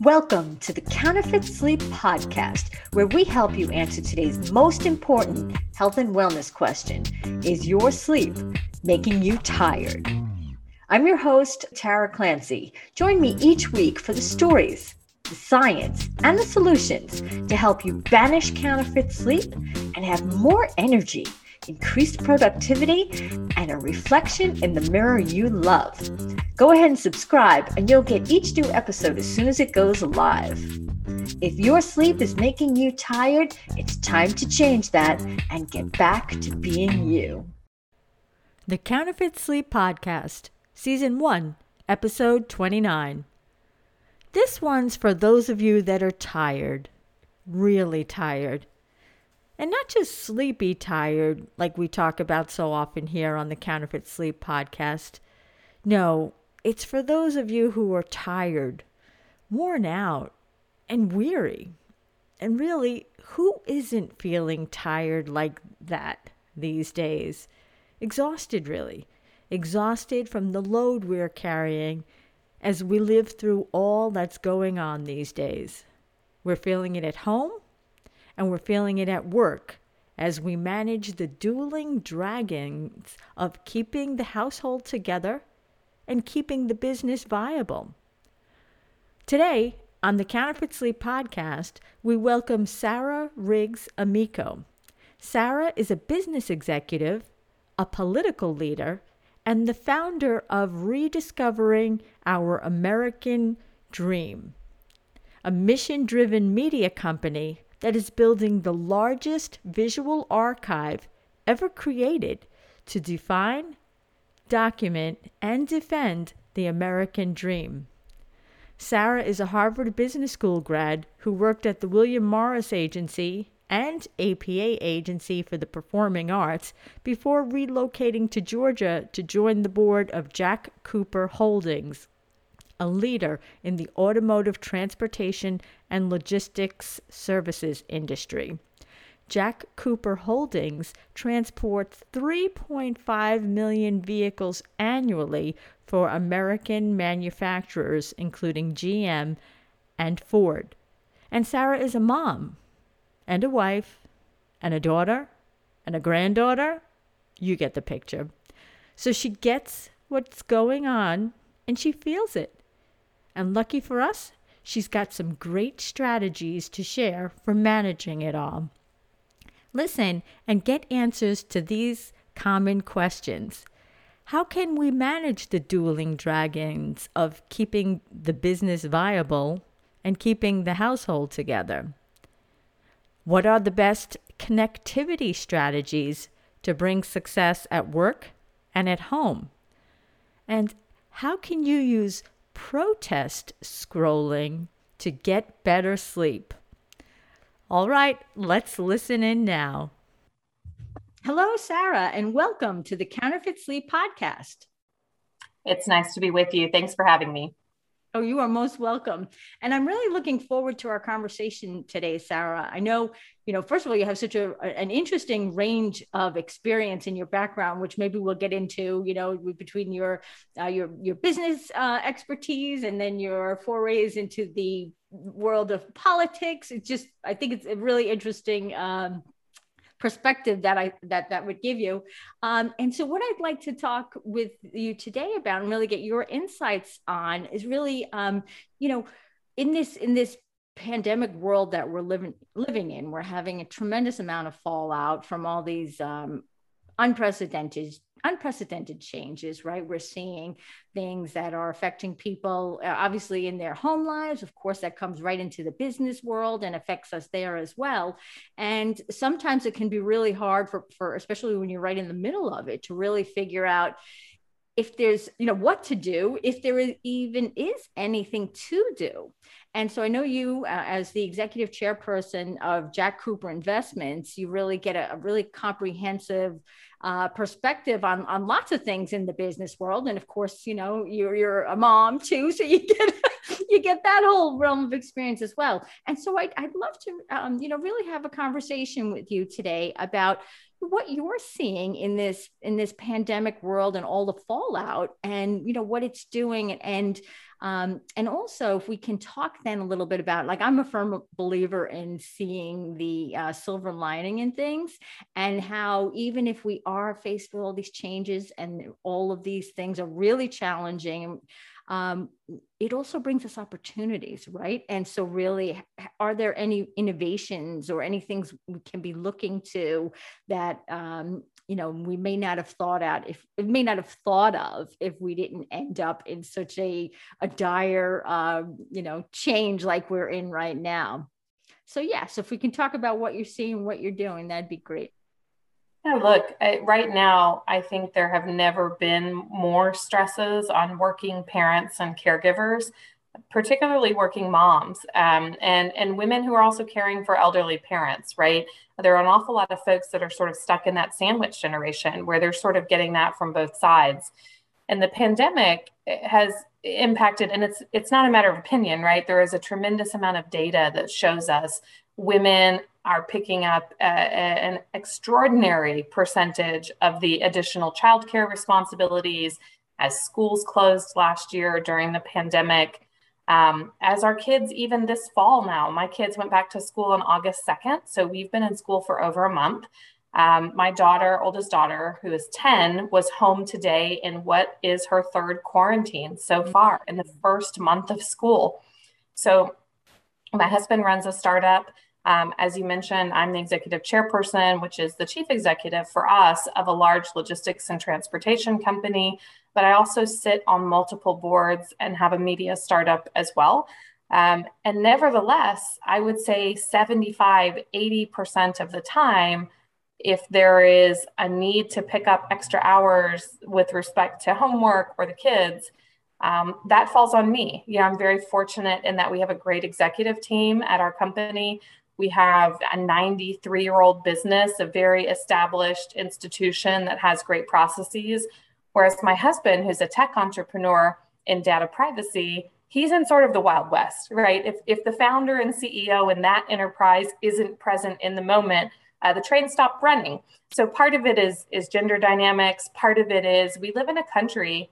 Welcome to the Counterfeit Sleep Podcast, where we help you answer today's most important health and wellness question Is your sleep making you tired? I'm your host, Tara Clancy. Join me each week for the stories, the science, and the solutions to help you banish counterfeit sleep and have more energy increased productivity, and a reflection in the mirror you love. Go ahead and subscribe, and you'll get each new episode as soon as it goes live. If your sleep is making you tired, it's time to change that and get back to being you. The Counterfeit Sleep Podcast, Season 1, Episode 29. This one's for those of you that are tired, really tired and not just sleepy tired like we talk about so often here on the Counterfeit Sleep podcast. No, it's for those of you who are tired, worn out, and weary. And really, who isn't feeling tired like that these days? Exhausted, really. Exhausted from the load we're carrying as we live through all that's going on these days. We're feeling it at home and we're feeling it at work as we manage the dueling dragons of keeping the household together and keeping the business viable. Today, on the Counterfeit Sleep podcast, we welcome Sarah Riggs Amico. Sarah is a business executive, a political leader, and the founder of Rediscovering Our American Dream, a mission driven media company that is building the largest visual archive ever created to define, document, and defend the American dream. Sarah is a Harvard Business School grad who worked at the William Morris Agency and APA Agency for the Performing Arts before relocating to Georgia to join the board of Jack Cooper Holdings a leader in the automotive transportation and logistics services industry. Jack Cooper Holdings transports 3.5 million vehicles annually for American manufacturers, including GM and Ford. And Sarah is a mom and a wife and a daughter and a granddaughter. You get the picture. So she gets what's going on and she feels it. And lucky for us, she's got some great strategies to share for managing it all. Listen and get answers to these common questions. How can we manage the dueling dragons of keeping the business viable and keeping the household together? What are the best connectivity strategies to bring success at work and at home? And how can you use protest scrolling to get better sleep. All right, let's listen in now. Hello, Sarah, and welcome to the Counterfeit Sleep Podcast. It's nice to be with you. Thanks for having me. Oh, you are most welcome. And I'm really looking forward to our conversation today, Sarah. I know, you know, first of all, you have such a, an interesting range of experience in your background, which maybe we'll get into, you know, between your uh, your your business uh, expertise and then your forays into the world of politics. It's just, I think it's a really interesting um, perspective that I that that would give you. Um, and so, what I'd like to talk with you today about and really get your insights on is really, um, you know, in this in this pandemic world that we're living living in, we're having a tremendous amount of fallout from all these um, unprecedented unprecedented changes, right? We're seeing things that are affecting people, uh, obviously, in their home lives. Of course, that comes right into the business world and affects us there as well. And sometimes it can be really hard for, for especially when you're right in the middle of it, to really figure out if there's you know what to do if there is, even is anything to do and so i know you uh, as the executive chairperson of jack cooper investments you really get a, a really comprehensive uh, perspective on on lots of things in the business world. And of course, you know you're you're a mom too, so you get you get that whole realm of experience as well. And so I'd, I'd love to um, you know really have a conversation with you today about what you're seeing in this in this pandemic world and all the fallout and you know what it's doing and Um, and also, if we can talk then a little bit about, like, I'm a firm believer in seeing the uh, silver lining in things and how even if we are faced with all these changes and all of these things are really challenging, um, it also brings us opportunities, right? And so, really, are there any innovations or any things we can be looking to that um, you know we may not have thought out if it may not have thought of if we didn't end up in such a a dire uh, you know change like we're in right now? So yes, if we can talk about what you're seeing, what you're doing, that'd be great. Yeah, look, I, right now, I think there have never been more stresses on working parents and caregivers, particularly working moms um, and, and women who are also caring for elderly parents, right? There are an awful lot of folks that are sort of stuck in that sandwich generation where they're sort of getting that from both sides. And the pandemic has impacted, and it's it's not a matter of opinion, right? There is a tremendous amount of data that shows us women are picking up a, a, an extraordinary percentage of the additional childcare responsibilities as schools closed last year during the pandemic. Um, as our kids, even this fall now, my kids went back to school on August 2nd. So we've been in school for over a month. Um, my daughter, oldest daughter, who is 10, was home today in what is her third quarantine so far in the first month of school. So my husband runs a startup um, as you mentioned, I'm the executive chairperson, which is the chief executive for us of a large logistics and transportation company. But I also sit on multiple boards and have a media startup as well. Um, and nevertheless, I would say 75, 80% of the time, if there is a need to pick up extra hours with respect to homework or the kids, um, that falls on me. Yeah, I'm very fortunate in that we have a great executive team at our company we have a 93 year old business, a very established institution that has great processes. Whereas my husband, who's a tech entrepreneur in data privacy, he's in sort of the Wild West, right? If, if the founder and CEO in that enterprise isn't present in the moment, uh, the train stopped running. So part of it is is gender dynamics. Part of it is we live in a country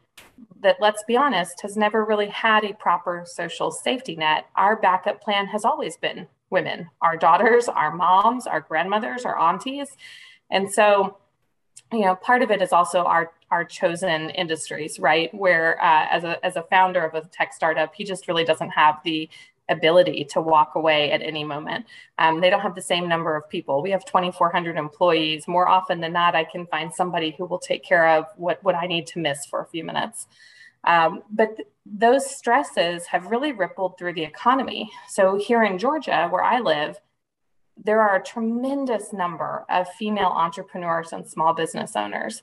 that, let's be honest, has never really had a proper social safety net. Our backup plan has always been women, our daughters, our moms, our grandmothers, our aunties. And so, you know, part of it is also our our chosen industries, right? Where uh, as a as a founder of a tech startup, he just really doesn't have the ability to walk away at any moment. Um, they don't have the same number of people. We have 2,400 employees. More often than not, I can find somebody who will take care of what what I need to miss for a few minutes. Um, but th- those stresses have really rippled through the economy. So here in Georgia, where I live, there are a tremendous number of female entrepreneurs and small business owners.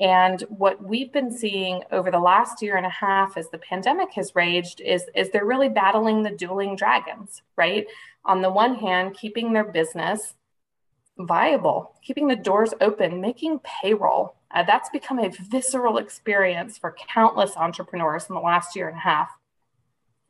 And what we've been seeing over the last year and a half as the pandemic has raged is, is they're really battling the dueling dragons, right? On the one hand, keeping their business viable, keeping the doors open, making payroll, uh, that's become a visceral experience for countless entrepreneurs in the last year and a half.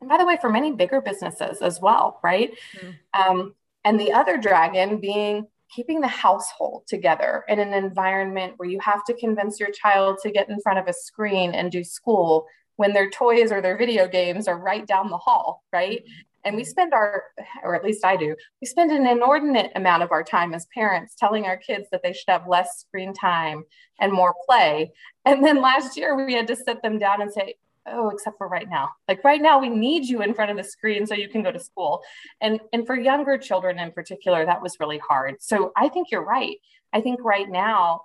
And by the way, for many bigger businesses as well, right? Mm. Um, and the other dragon being keeping the household together in an environment where you have to convince your child to get in front of a screen and do school when their toys or their video games are right down the hall, right? And we mm-hmm. spend our, or at least I do, we spend an inordinate amount of our time as parents telling our kids that they should have less screen time and more play. And then last year we had to sit them down and say, oh, except for right now. Like right now, we need you in front of the screen so you can go to school. And, and for younger children in particular, that was really hard. So I think you're right. I think right now,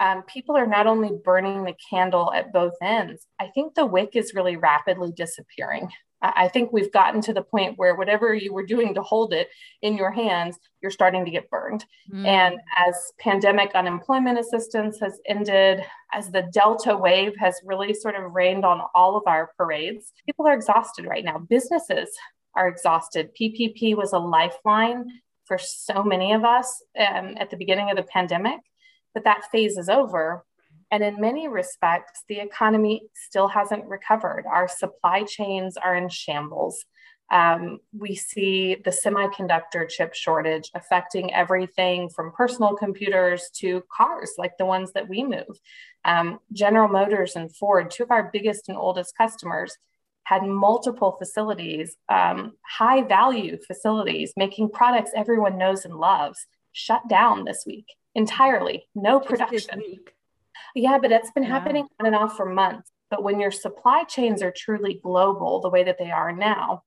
um, people are not only burning the candle at both ends, I think the wick is really rapidly disappearing. I think we've gotten to the point where whatever you were doing to hold it in your hands, you're starting to get burned. Mm. And as pandemic unemployment assistance has ended, as the Delta wave has really sort of rained on all of our parades, people are exhausted right now. Businesses are exhausted. PPP was a lifeline for so many of us um, at the beginning of the pandemic, but that phase is over. And in many respects, the economy still hasn't recovered. Our supply chains are in shambles. Um, we see the semiconductor chip shortage affecting everything from personal computers to cars, like the ones that we move. Um, General Motors and Ford, two of our biggest and oldest customers, had multiple facilities, um, high value facilities, making products everyone knows and loves, shut down this week entirely. No production. Yeah, but it's been yeah. happening on and off for months. But when your supply chains are truly global, the way that they are now,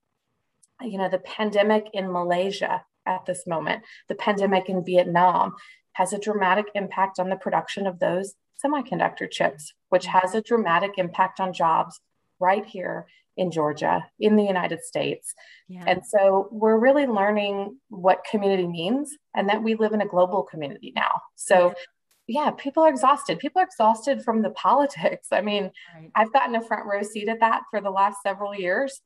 you know, the pandemic in Malaysia at this moment, the pandemic in Vietnam has a dramatic impact on the production of those semiconductor chips, which mm-hmm. has a dramatic impact on jobs right here in Georgia, in the United States. Yeah. And so we're really learning what community means and that we live in a global community now. So, yeah, people are exhausted. People are exhausted from the politics. I mean, right. I've gotten a front row seat at that for the last several years.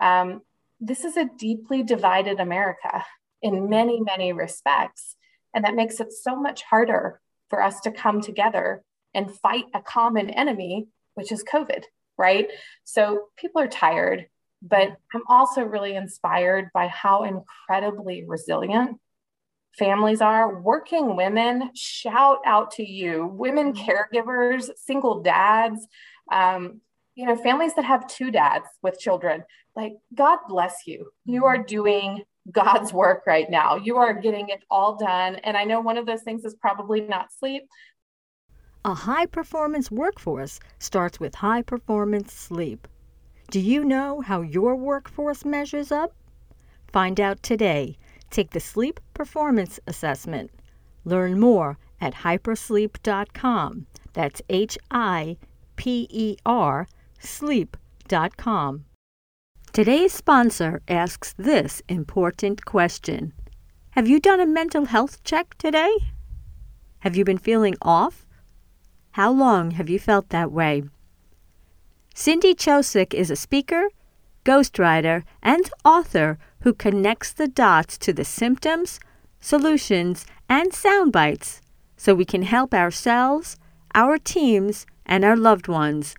Um, this is a deeply divided America in many, many respects. And that makes it so much harder for us to come together and fight a common enemy, which is COVID right? So people are tired, but I'm also really inspired by how incredibly resilient families are. Working women, shout out to you, women mm-hmm. caregivers, single dads, um, you know, families that have two dads with children. Like, God bless you. You are doing God's work right now. You are getting it all done. And I know one of those things is probably not sleep, a high performance workforce starts with high performance sleep. Do you know how your workforce measures up? Find out today. Take the Sleep Performance Assessment. Learn more at hipersleep.com. That's H I P E R sleep.com. Today's sponsor asks this important question Have you done a mental health check today? Have you been feeling off? How long have you felt that way? Cindy Chosick is a speaker, ghostwriter, and author who connects the dots to the symptoms, solutions, and sound bites so we can help ourselves, our teams, and our loved ones.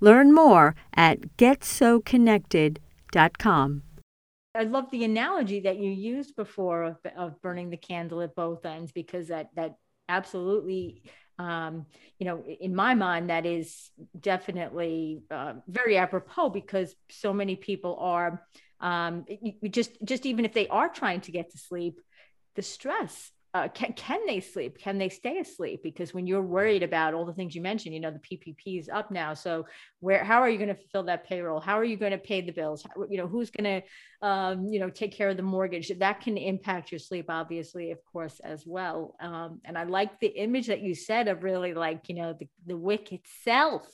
Learn more at getsoconnected.com. I love the analogy that you used before of, of burning the candle at both ends because that that absolutely um, you know, in my mind, that is definitely uh, very apropos because so many people are um, just just even if they are trying to get to sleep, the stress uh, can, can they sleep? Can they stay asleep? Because when you're worried about all the things you mentioned, you know, the PPP is up now. So where, how are you going to fulfill that payroll? How are you going to pay the bills? How, you know, who's going to, um, you know, take care of the mortgage? That can impact your sleep, obviously, of course, as well. Um, and I like the image that you said of really like, you know, the, the wick itself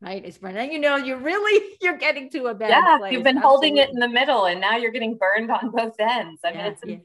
right it's burning you know you're really you're getting to a bad yeah place. you've been Absolutely. holding it in the middle and now you're getting burned on both ends i yeah, mean it's yeah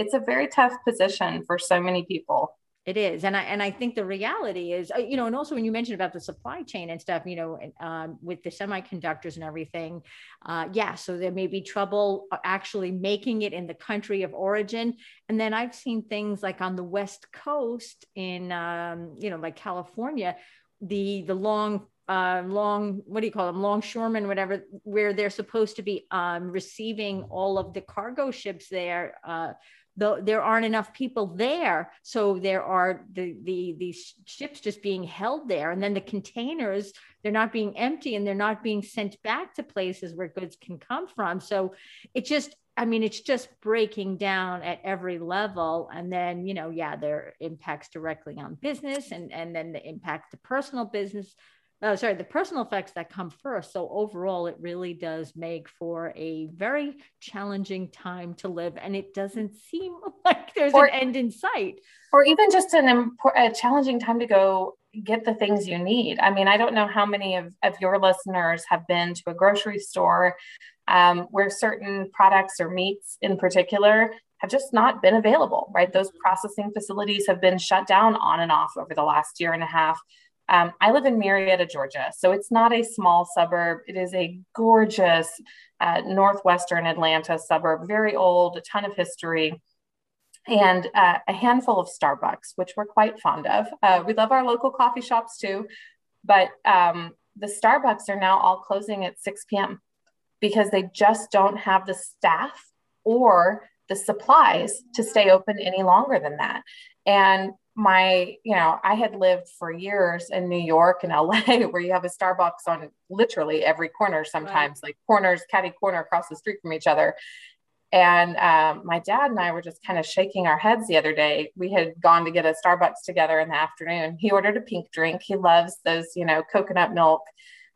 it's a very tough position for so many people it is and i and i think the reality is uh, you know and also when you mentioned about the supply chain and stuff you know um, with the semiconductors and everything uh, yeah so there may be trouble uh, actually making it in the country of origin and then i've seen things like on the west coast in um, you know like california the the long uh, long, what do you call them, longshoremen, whatever, where they're supposed to be um, receiving all of the cargo ships there. Uh, there aren't enough people there so there are the the these ships just being held there and then the containers they're not being empty and they're not being sent back to places where goods can come from so it just i mean it's just breaking down at every level and then you know yeah there impacts directly on business and and then the impact to personal business oh, sorry, the personal effects that come first. So overall, it really does make for a very challenging time to live, and it doesn't seem like there's or, an end in sight. Or even just an impor- a challenging time to go get the things you need. I mean, I don't know how many of, of your listeners have been to a grocery store um, where certain products or meats in particular have just not been available, right? Those processing facilities have been shut down on and off over the last year and a half um, I live in Marietta, Georgia, so it's not a small suburb. It is a gorgeous uh, northwestern Atlanta suburb, very old, a ton of history, and uh, a handful of Starbucks, which we're quite fond of. Uh, we love our local coffee shops too, but um, the Starbucks are now all closing at 6 p.m. because they just don't have the staff or the supplies to stay open any longer than that. And my, you know, I had lived for years in New York and LA where you have a Starbucks on literally every corner sometimes, right. like corners, catty corner across the street from each other. And um, my dad and I were just kind of shaking our heads the other day. We had gone to get a Starbucks together in the afternoon. He ordered a pink drink. He loves those, you know, coconut milk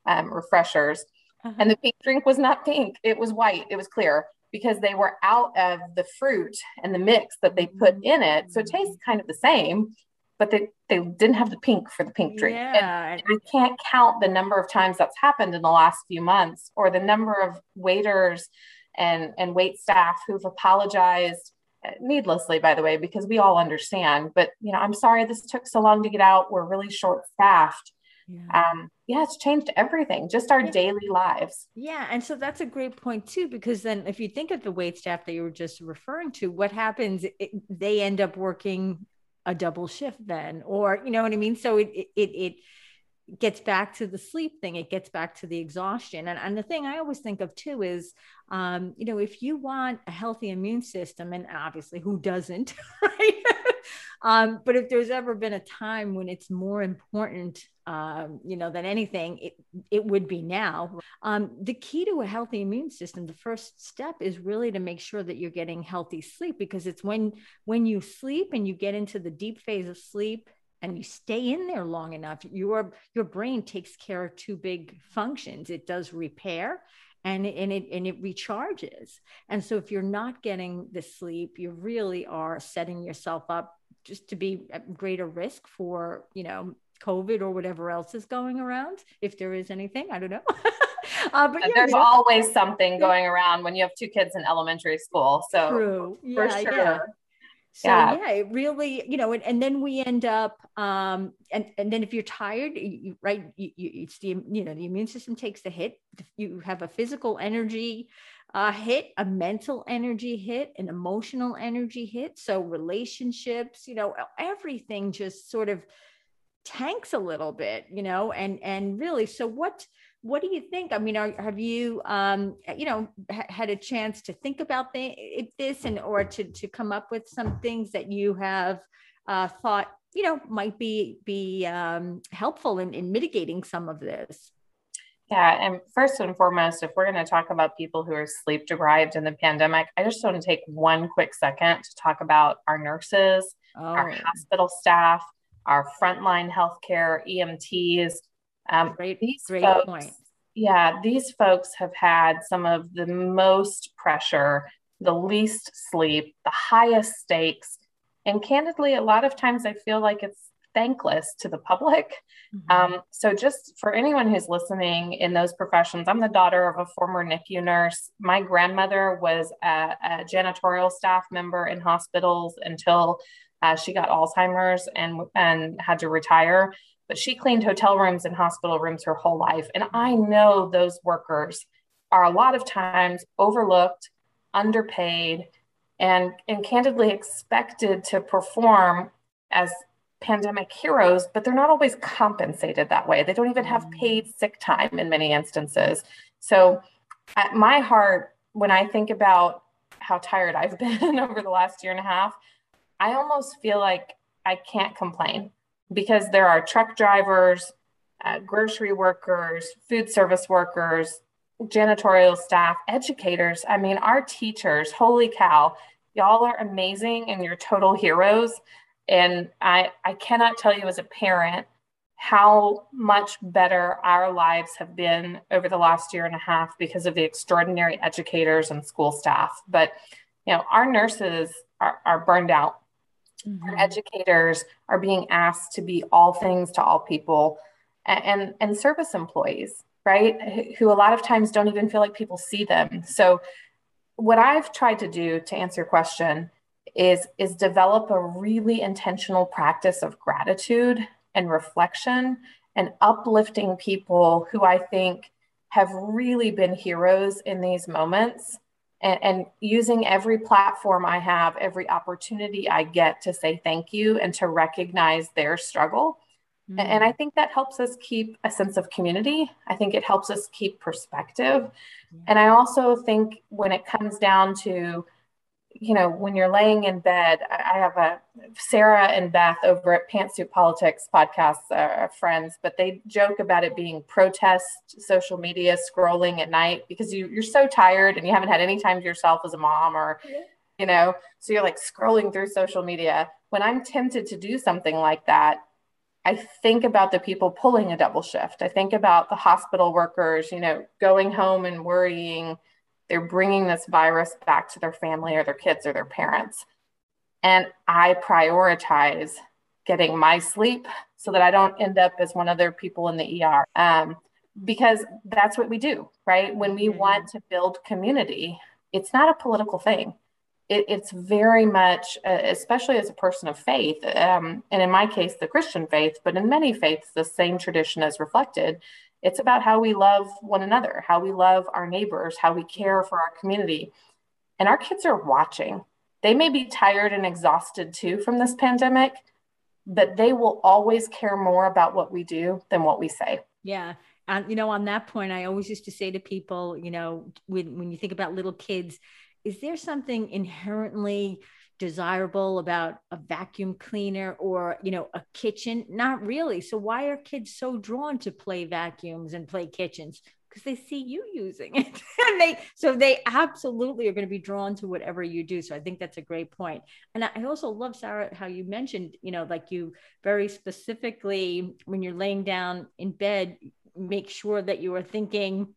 um, refreshers. Uh-huh. And the pink drink was not pink, it was white, it was clear because they were out of the fruit and the mix that they put in it. So it tastes kind of the same, but they, they didn't have the pink for the pink drink. Yeah. And, and I can't count the number of times that's happened in the last few months or the number of waiters and, and wait staff who've apologized uh, needlessly by the way because we all understand but you know i'm sorry this took so long to get out we're really short staffed yeah. um, yeah it's changed everything just our yeah. daily lives. Yeah and so that's a great point too because then if you think of the wait staff that you were just referring to what happens it, they end up working a double shift then or you know what i mean? So it it it gets back to the sleep thing it gets back to the exhaustion. And, and the thing i always think of too is um, you know if you want a healthy immune system and obviously who doesn't right um, but if there's ever been a time when it's more important um, you know than anything it, it would be now um, the key to a healthy immune system the first step is really to make sure that you're getting healthy sleep because it's when when you sleep and you get into the deep phase of sleep and you stay in there long enough, your your brain takes care of two big functions. It does repair and it, and it and it recharges. And so if you're not getting the sleep, you really are setting yourself up just to be at greater risk for, you know, COVID or whatever else is going around, if there is anything, I don't know. uh, but yeah, there's yeah. always something going around when you have two kids in elementary school. So True. Yeah, for sure. Yeah. So yeah. yeah, it really, you know, and, and then we end up, um, and, and then if you're tired, you, right, you, you, it's the, you know, the immune system takes the hit. You have a physical energy uh, hit, a mental energy hit, an emotional energy hit. So relationships, you know, everything just sort of tanks a little bit, you know, and, and really, so what, what do you think? I mean, are, have you, um, you know, ha- had a chance to think about the, this and or to to come up with some things that you have uh, thought, you know, might be be um, helpful in, in mitigating some of this? Yeah, and first and foremost, if we're going to talk about people who are sleep deprived in the pandemic, I just want to take one quick second to talk about our nurses, oh. our hospital staff, our frontline healthcare EMTs, um, great, these great folks, point. Yeah, these folks have had some of the most pressure, the least sleep, the highest stakes. And candidly, a lot of times I feel like it's thankless to the public. Mm-hmm. Um, so, just for anyone who's listening in those professions, I'm the daughter of a former NICU nurse. My grandmother was a, a janitorial staff member in hospitals until uh, she got Alzheimer's and, and had to retire but she cleaned hotel rooms and hospital rooms her whole life. And I know those workers are a lot of times overlooked, underpaid, and, and candidly expected to perform as pandemic heroes, but they're not always compensated that way. They don't even have mm. paid sick time in many instances. So, at my heart, when I think about how tired I've been over the last year and a half, I almost feel like I can't complain because there are truck drivers, uh, grocery workers, food service workers, janitorial staff, educators. I mean, our teachers, holy cow, y'all are amazing and you're total heroes. And I, I cannot tell you as a parent how much better our lives have been over the last year and a half because of the extraordinary educators and school staff. But, you know, our nurses are, are burned out Mm-hmm. Our educators are being asked to be all things to all people and, and, and service employees, right? Who a lot of times don't even feel like people see them. So, what I've tried to do to answer your question is, is develop a really intentional practice of gratitude and reflection and uplifting people who I think have really been heroes in these moments and, and using every platform I have, every opportunity I get to say thank you and to recognize their struggle. Mm-hmm. And I think that helps us keep a sense of community. I think it helps us keep perspective. And I also think when it comes down to, you know, when you're laying in bed, I have a Sarah and Beth over at Pantsuit Politics podcast, uh, friends, but they joke about it being protest social media scrolling at night because you, you're so tired and you haven't had any time to yourself as a mom or, you know, so you're like scrolling through social media. When I'm tempted to do something like that, I think about the people pulling a double shift. I think about the hospital workers, you know, going home and worrying they're bringing this virus back to their family or their kids or their parents. And I prioritize getting my sleep so that I don't end up as one of their people in the ER. Um, because that's what we do, right? When we mm-hmm. want to build community, it's not a political thing. It, it's very much, uh, especially as a person of faith, um, and in my case, the Christian faith, but in many faiths, the same tradition is reflected. It's about how we love one another, how we love our neighbors, how we care for our community. And our kids are watching. They may be tired and exhausted too from this pandemic, but they will always care more about what we do than what we say. Yeah. And, you know, on that point, I always used to say to people, you know, when, when you think about little kids, is there something inherently desirable about a vacuum cleaner or you know a kitchen? Not really. So why are kids so drawn to play vacuums and play kitchens? Because they see you using it. And they so they absolutely are going to be drawn to whatever you do. So i think that's a great point. And i also love sarah how you mentioned you know like you very specifically when you're laying down in bed make sure that you are thinking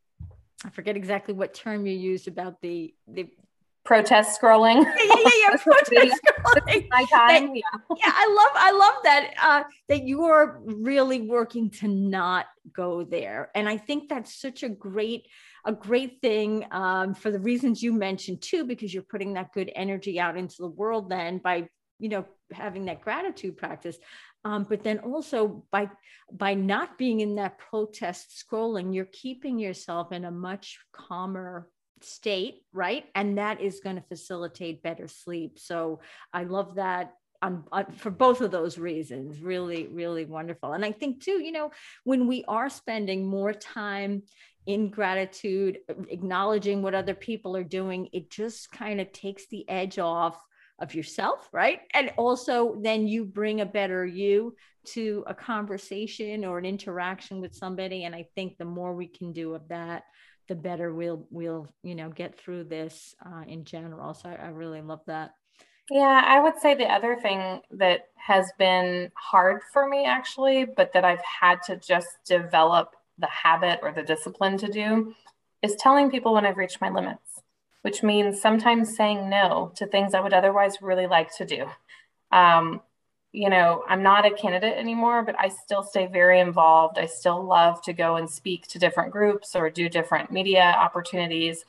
I forget exactly what term you used about the the protest scrolling. Yeah, yeah, yeah. protest scrolling. My time. That, yeah. yeah, I love, I love that. Uh, that you are really working to not go there, and I think that's such a great, a great thing um, for the reasons you mentioned too, because you're putting that good energy out into the world. Then by you know having that gratitude practice um, but then also by by not being in that protest scrolling you're keeping yourself in a much calmer state, right? And that is going to facilitate better sleep. So I love that for both of those reasons really really wonderful and i think too you know when we are spending more time in gratitude acknowledging what other people are doing it just kind of takes the edge off of yourself right and also then you bring a better you to a conversation or an interaction with somebody and i think the more we can do of that the better we'll we'll you know get through this uh, in general. So I, I really love that. Yeah, I would say the other thing that has been hard for me actually, but that I've had to just develop the habit or the discipline to do is telling people when I've reached my limits, which means sometimes saying no to things I would otherwise really like to do. Um, you know, I'm not a candidate anymore, but I still stay very involved. I still love to go and speak to different groups or do different media opportunities.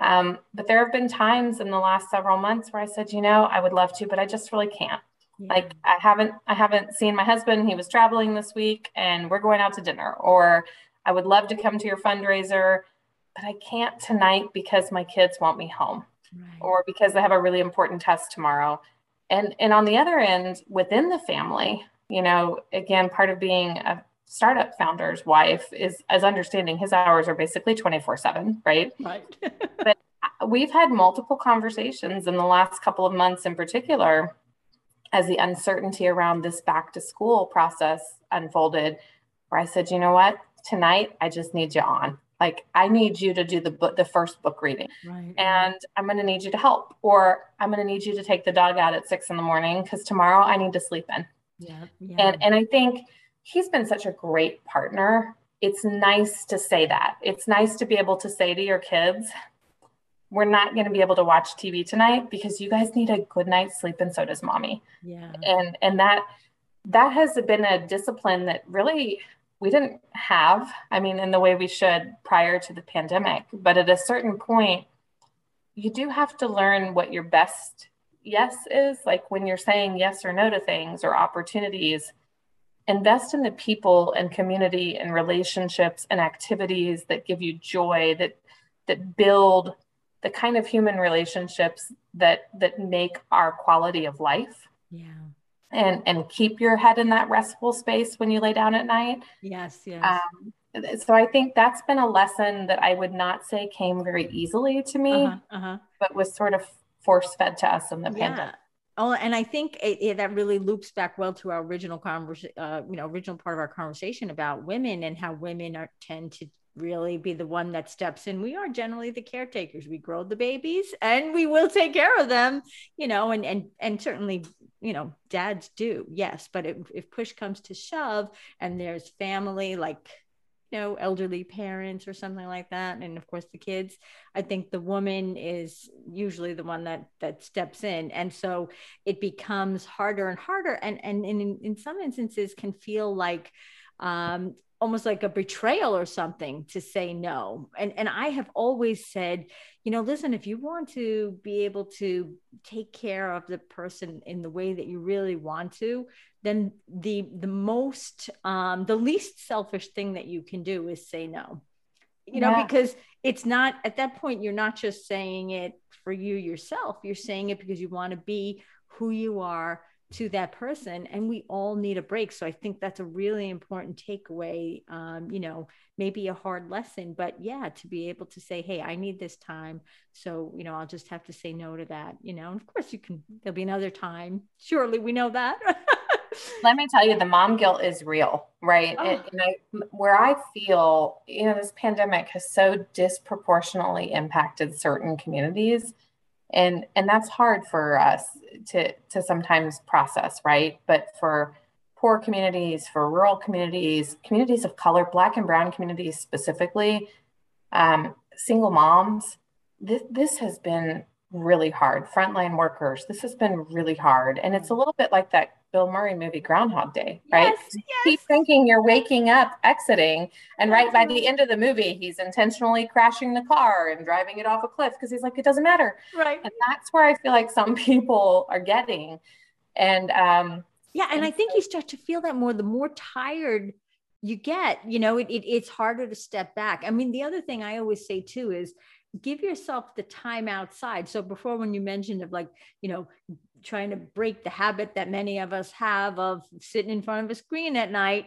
Um, but there have been times in the last several months where I said, you know, I would love to, but I just really can't. Yeah. Like I haven't, I haven't seen my husband. He was traveling this week, and we're going out to dinner. Or I would love to come to your fundraiser, but I can't tonight because my kids want me home, right. or because they have a really important test tomorrow and and on the other end within the family you know again part of being a startup founder's wife is as understanding his hours are basically 24 7 right? Right. But uh, we've had multiple conversations in the last couple of months in particular as the uncertainty around this back to school process unfolded where i said you know what? Tonight i just need you on like i need you to do the book the first book reading. Right. and i'm going to need you to help or i'm going to need you to take the dog out at six in the morning because tomorrow i need to sleep in. Yeah, yeah. and and i think he's been such a great partner. It's nice to say that. It's nice to be able to say to your kids we're not going to be able to watch tv tonight because you guys need a good night's sleep and so does mommy. Yeah. And and that that has been a discipline that really we didn't have, I mean, in the way we should prior to the pandemic. But at a certain point, you do have to learn what your best yes is. Like when you're saying yes or no to things or opportunities, invest in the people and community and relationships and activities that give you joy, that that build the kind of human relationships that that make our quality of life. Yeah and and keep your head in that restful space when you lay down at night. Yes, yes. Um, so I think that's been a lesson that I would not say came very easily to me, uh-huh, uh-huh. but was sort of force fed to us in the yeah. pandemic. Oh, and I think it, it, that really loops back well to our original conversation, uh, you know, original part of our conversation about women and how women are tend to really be the one that steps in. We are generally the caretakers. We grow the babies and we will take care of them, you know, and and and certainly, you know, dads do, yes. But if, push comes to shove and there's family like you know elderly parents or something like that and of course the kids i think the woman is usually the one that that steps in and so it becomes harder and harder and and, and in, in some instances can feel like um, almost like a betrayal or something to say no. And and I have always said, you know, listen, if you want to be able to take care of the person in the way that you really want to, then the the most um the least selfish thing that you can do is say no. You know, yeah. because it's not at that point you're not just saying it for you yourself, you're saying it because you want to be who you are to that person and we all need a break. So i think that's a really important takeaway um, you know maybe a hard lesson but yeah to be able to say hey i need this time. So you know i'll just have to say no to that you know and of course you can there'll be another time. Surely we know that. Let me tell you the mom guilt is real right? Oh. and, and I, where i feel you know this pandemic has so disproportionately impacted certain communities and and that's hard for us to to sometimes process right? But for poor communities for rural communities communities of color black and brown communities specifically um, single moms this, this has been really hard. Frontline workers this has been really hard. And it's a little bit like that Bill Murray movie Groundhog Day, right? Yes, yes. Keep thinking you're waking up, exiting, and right by the end of the movie, he's intentionally crashing the car and driving it off a cliff because he's like, it doesn't matter, right? And that's where I feel like some people are getting, and um, yeah, and, and I think you start to feel that more the more tired you get. You know, it, it it's harder to step back. I mean, the other thing I always say too is give yourself the time outside. So before when you mentioned of like, you know, trying to break the habit that many of us have of sitting in front of a screen at night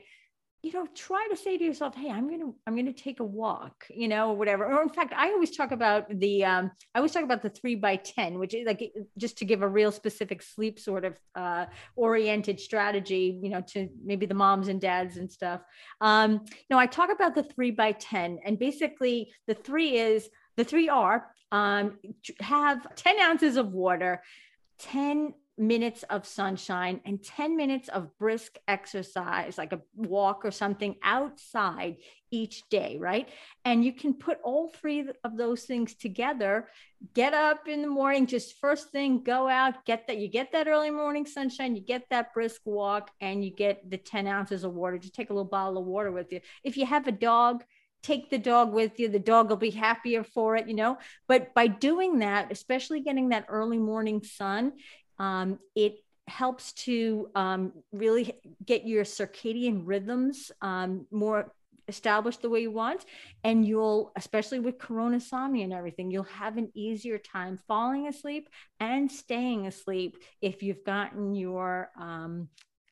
you know try to say to yourself hey i'm gonna i'm gonna take a walk you know or whatever. Or in fact i always talk about the um i always talk about the three by ten which is like just to give a real specific sleep sort of uh oriented strategy you know to maybe the moms and dads and stuff. Um you know i talk about the three by ten and basically the three is the three are um, have 10 ounces of water 10 minutes of sunshine and 10 minutes of brisk exercise, like a walk or something outside each day, right? And you can put all three of those things together. Get up in the morning, just first thing, go out, get that. You get that early morning sunshine, you get that brisk walk, and you get the 10 ounces of water. Just take a little bottle of water with you. If you have a dog, take the dog with you. The dog will be happier for it you know? But by doing that especially getting that early morning sun um, it helps to um, really get your circadian rhythms um, more established the way you want. And you'll especially with corona coronasomnia and everything you'll have an easier time falling asleep and staying asleep if you've gotten your um,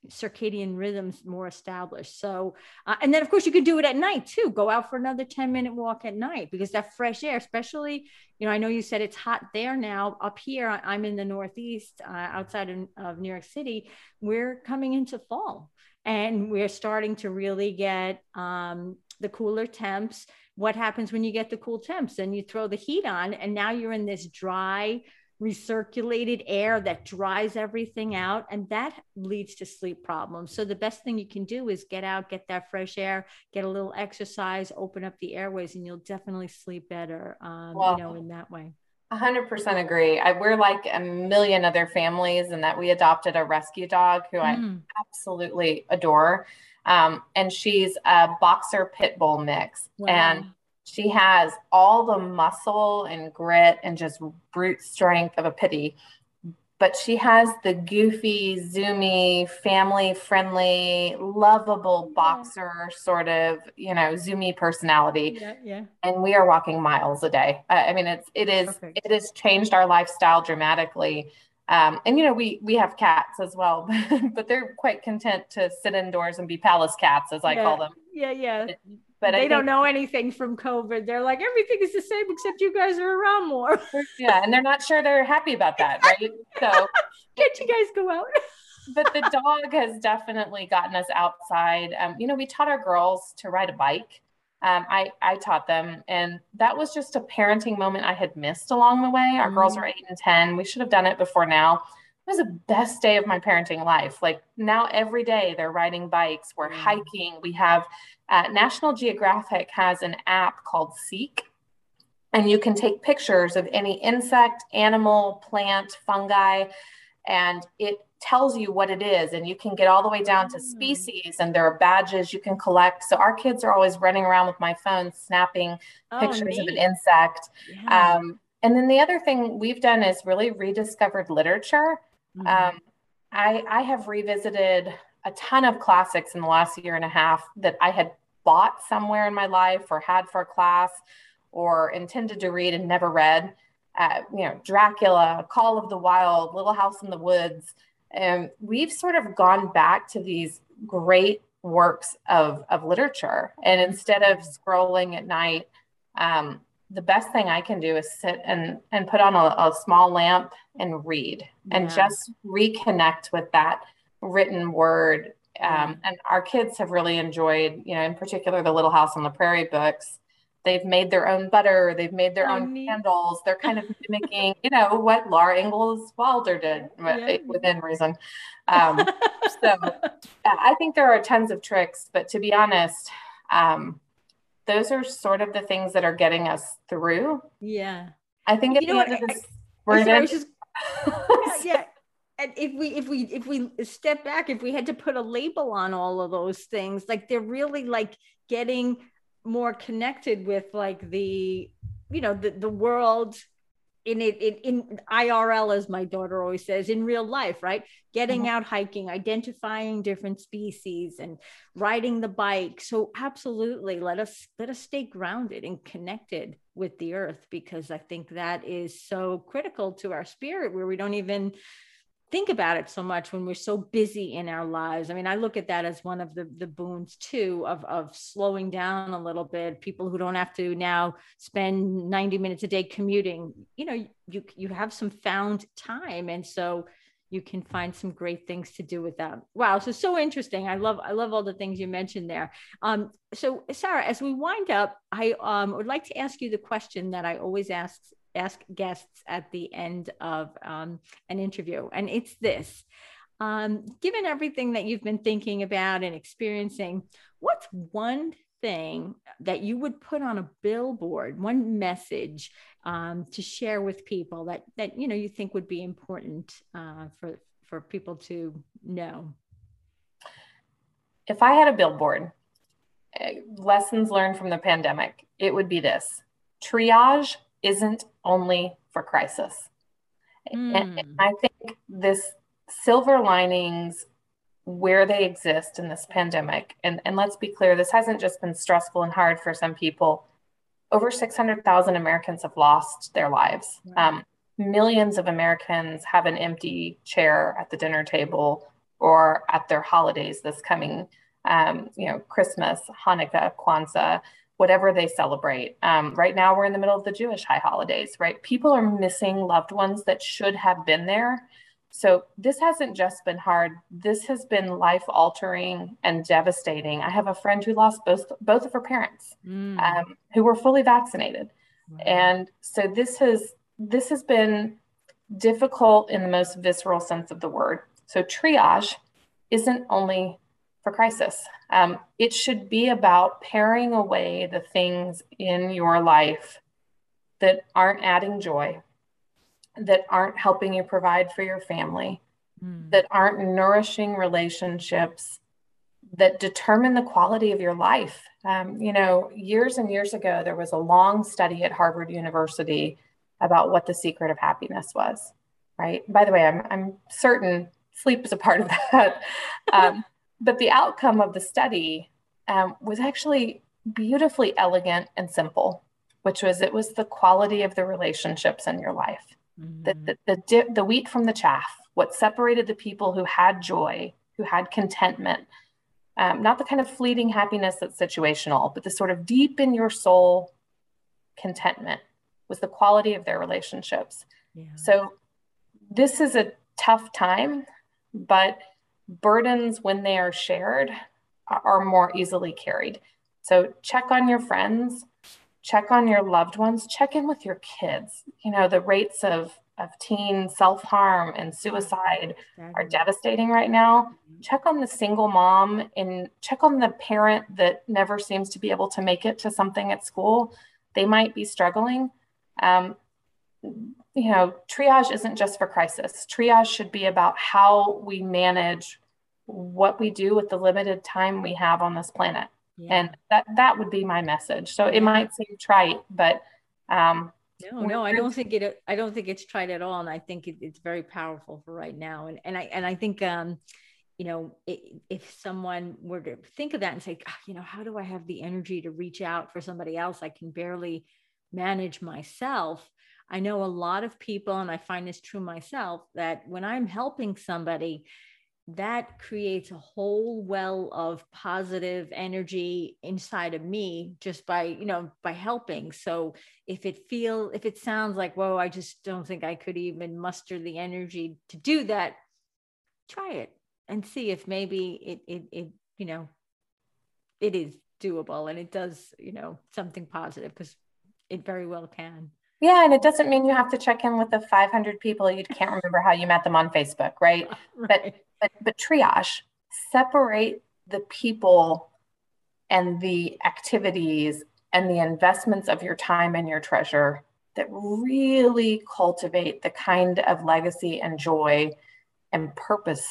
circadian rhythms more established. So, uh, and then of course you could do it at night too. Go out for another 10 minute walk at night because that fresh air, especially, you know, I know you said it's hot there now. Up here, I'm in the Northeast, uh, outside of, of New York City. We're coming into fall and we're starting to really get um, the cooler temps. What happens when you get the cool temps? And you throw the heat on, and now you're in this dry, recirculated air that dries everything out and that leads to sleep problems. So the best thing you can do is get out get that fresh air get a little exercise open up the airways and you'll definitely sleep better um, well, you know in that way. 100% agree. I, we're like a million other families in that we adopted a rescue dog who mm. i absolutely adore. Um, and she's a boxer pit bull mix. Wow. and she has all the muscle and grit and just brute strength of a pity, but she has the goofy, zoomy, family friendly, lovable boxer sort of, you know, zoomy personality. Yeah, yeah. And we are walking miles a day. I mean, it's it is Perfect. it has changed our lifestyle dramatically. Um, and you know, we we have cats as well, but they're quite content to sit indoors and be palace cats, as I yeah, call them. Yeah, yeah but they don't know anything from COVID. They're like, everything is the same except you guys are around more. yeah. And they're not sure they're happy about that. Right. So can't you guys go out? but the dog has definitely gotten us outside. Um, you know, we taught our girls to ride a bike. Um, I, I taught them, and that was just a parenting moment I had missed along the way. Our mm girls are eight and 10. We should have done it before now. It was the best day of my parenting life. Like now, every day they're riding bikes, we're hiking. We have uh, National Geographic has an app called Seek, and you can take pictures of any insect, animal, plant, fungi, and it tells you what it is and you can get all the way down to mm. species and there are badges you can collect so our kids are always running around with my phone snapping oh, pictures neat. of an insect yeah. um, and then the other thing we've done is really rediscovered literature mm-hmm. um, I, I have revisited a ton of classics in the last year and a half that i had bought somewhere in my life or had for class or intended to read and never read uh, you know dracula call of the wild little house in the woods and we've sort of gone back to these great works of, of literature. And instead of scrolling at night, um, the best thing I can do is sit and, and put on a, a small lamp and read and just reconnect with that written word. Um, and our kids have really enjoyed, you know, in particular, the Little House on the Prairie books they've made their own butter, they've made their oh, own neat. candles. They're kind of mimicking, you know, what Laura Ingalls Wilder did yeah. within reason. Um, so I think there are tons of tricks, but to be honest, um, those are sort of the things that are getting us through. Yeah. I think you of this, we're going to. yeah. And if we if we if we step back, if we had to put a label on all of those things, like they're really like getting more connected with like the you know the the world in it in, in IRL as my daughter always says in real life right getting mm-hmm. out hiking identifying different species and riding the bike so absolutely let us let us stay grounded and connected with the earth because i think that is so critical to our spirit where we don't even think about it so much when we're so busy in our lives. I mean, I look at that as one of the, the boons too of, of slowing down a little bit. People who don't have to now spend 90 minutes a day commuting, you know, you, you have some found time. And so you can find some great things to do with that. Wow. So, so interesting. I love, I love all the things you mentioned there. Um, so Sarah, as we wind up, I um, would like to ask you the question that I always ask ask guests at the end of um, an interview. And it's this um, given everything that you've been thinking about and experiencing, what's one thing that you would put on a billboard, one message um, to share with people that, that you know you think would be important uh, for, for people to know? If I had a billboard, eh, lessons learned from the pandemic, it would be this triage isn't only for crisis. Mm. And, and I think this silver linings where they exist in this pandemic, and, and let's be clear, this hasn't just been stressful and hard for some people. Over 600,000 Americans have lost their lives. Um, millions of Americans have an empty chair at the dinner table or at their holidays this coming, um, you know, Christmas, Hanukkah, Kwanzaa whatever they celebrate. Um, right now, we're in the middle of the Jewish high holidays, right? People are missing loved ones that should have been there. So this hasn't just been hard. This has been life altering and devastating. I have a friend who lost both both of her parents, mm. um, who were fully vaccinated, and so this has this has been difficult in the most visceral sense of the word. So triage isn't only for crisis. Um, it should be about paring away the things in your life that aren't adding joy, that aren't helping you provide for your family, mm. that aren't nourishing relationships, that determine the quality of your life. Um, you know, years and years ago, there was a long study at Harvard University about what the secret of happiness was, right? By the way, I'm, I'm certain sleep is a part of that. Um, but the outcome of the study um, was actually beautifully elegant and simple, which was it was the quality of the relationships in your life, mm-hmm. the, the, the, di- the wheat from the chaff, what separated the people who had joy, who had contentment, Um, not the kind of fleeting happiness that's situational, but the sort of deep in your soul contentment was the quality of their relationships. Yeah. So this is a tough time, but burdens when they are shared are more easily carried. So check on your friends, check on your loved ones, check in with your kids. You know, the rates of of teen self-harm and suicide are devastating right now. Check on the single mom and check on the parent that never seems to be able to make it to something at school. They might be struggling. Um, you know, triage isn't just for crisis. Triage should be about how we manage what we do with the limited time we have on this planet. Yeah. And that that would be my message. So it might seem trite, but um, no, no, I don't think it. I don't think it's trite at all, and I think it, it's very powerful for right now. And and I and I think um, you know, it, if someone were to think of that and say, oh, you know, how do I have the energy to reach out for somebody else? I can barely manage myself. I know a lot of people, and I find this true myself, that when I'm helping somebody, that creates a whole well of positive energy inside of me just by you know by helping so if it feel if it sounds like whoa i just don't think i could even muster the energy to do that try it and see if maybe it it, it you know it is doable and it does you know something positive because it very well can yeah, and it doesn't mean you have to check in with the 500 people you can't remember how you met them on Facebook, right? right. But but but triage, separate the people and the activities and the investments of your time and your treasure that really cultivate the kind of legacy and joy and purpose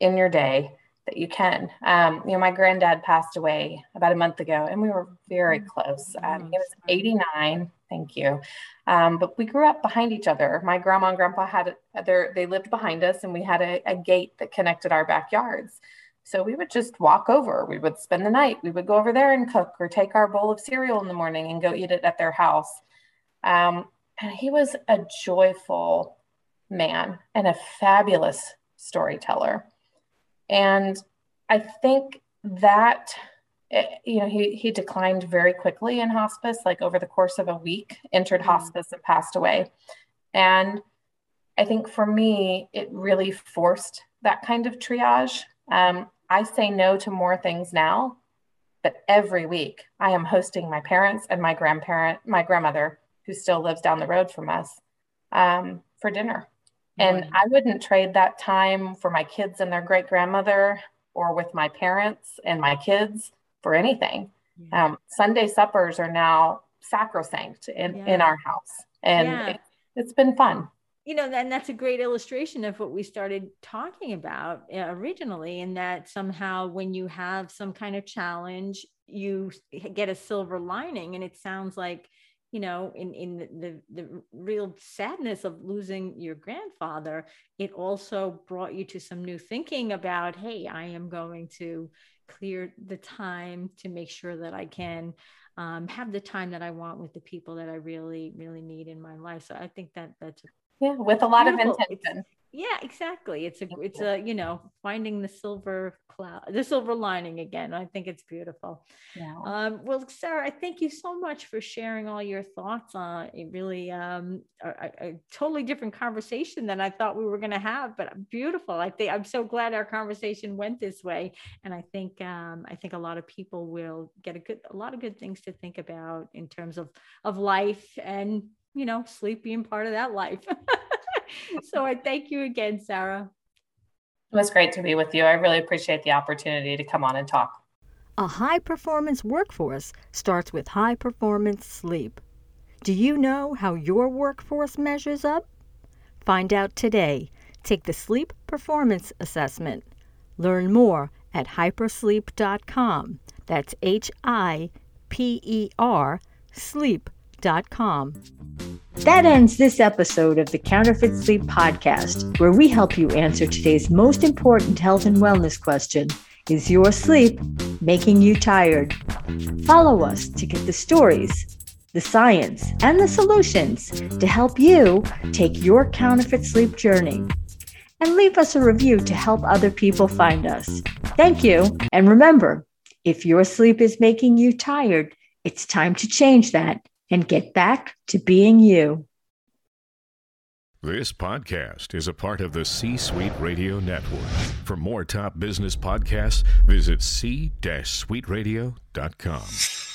in your day that you can. Um, you know, my granddad passed away about a month ago, and we were very mm. close. Um, he was 89. Thank you. Um, but we grew up behind each other. My grandma and grandpa had their, they lived behind us, and we had a, a gate that connected our backyards. So we would just walk over. We would spend the night. We would go over there and cook, or take our bowl of cereal in the morning and go eat it at their house. Um, and he was a joyful man and a fabulous storyteller. And I think that eh, you know he he declined very quickly in hospice like over the course of a week entered mm-hmm. hospice and passed away. And i think for me it really forced that kind of triage. Um, i say no to more things now but every week i am hosting my parents and my grandparent my grandmother who still lives down the road from us um, for dinner and I wouldn't trade that time for my kids and their great grandmother or with my parents and my kids for anything. Yeah. Um, Sunday suppers are now sacrosanct in, yeah. in our house. And yeah. it, it's been fun. You know, and that's a great illustration of what we started talking about uh, originally, in that somehow when you have some kind of challenge, you get a silver lining. And it sounds like you know in in the the real sadness of losing your grandfather it also brought you to some new thinking about hey i am going to clear the time to make sure that i can um, have the time that i want with the people that i really really need in my life so i think that that's yeah with a lot beautiful. of intention it's, yeah exactly. It's a it's a you know finding the silver cloud the silver lining again. I think it's beautiful. Yeah. um, well sarah i thank you so much for sharing all your thoughts on it really um, a, a, totally different conversation than i thought we were going to have but beautiful. I think i'm so glad our conversation went this way and i think um, i think a lot of people will get a good a lot of good things to think about in terms of of life and you know sleep being part of that life so I thank you again, Sarah. It was great to be with you. I really appreciate the opportunity to come on and talk. A high performance workforce starts with high performance sleep. Do you know how your workforce measures up? Find out today. Take the Sleep Performance Assessment. Learn more at hipersleep.com. That's H I P E R sleep.com. That ends this episode of the Counterfeit Sleep Podcast, where we help you answer today's most important health and wellness question Is your sleep making you tired? Follow us to get the stories, the science, and the solutions to help you take your counterfeit sleep journey. and leave us a review to help other people find us. Thank you. And remember, if your sleep is making you tired, it's time to change that and get back to being you. This podcast is a part of the C Suite Radio Network. For more top business podcasts, visit c-suiteradio.com.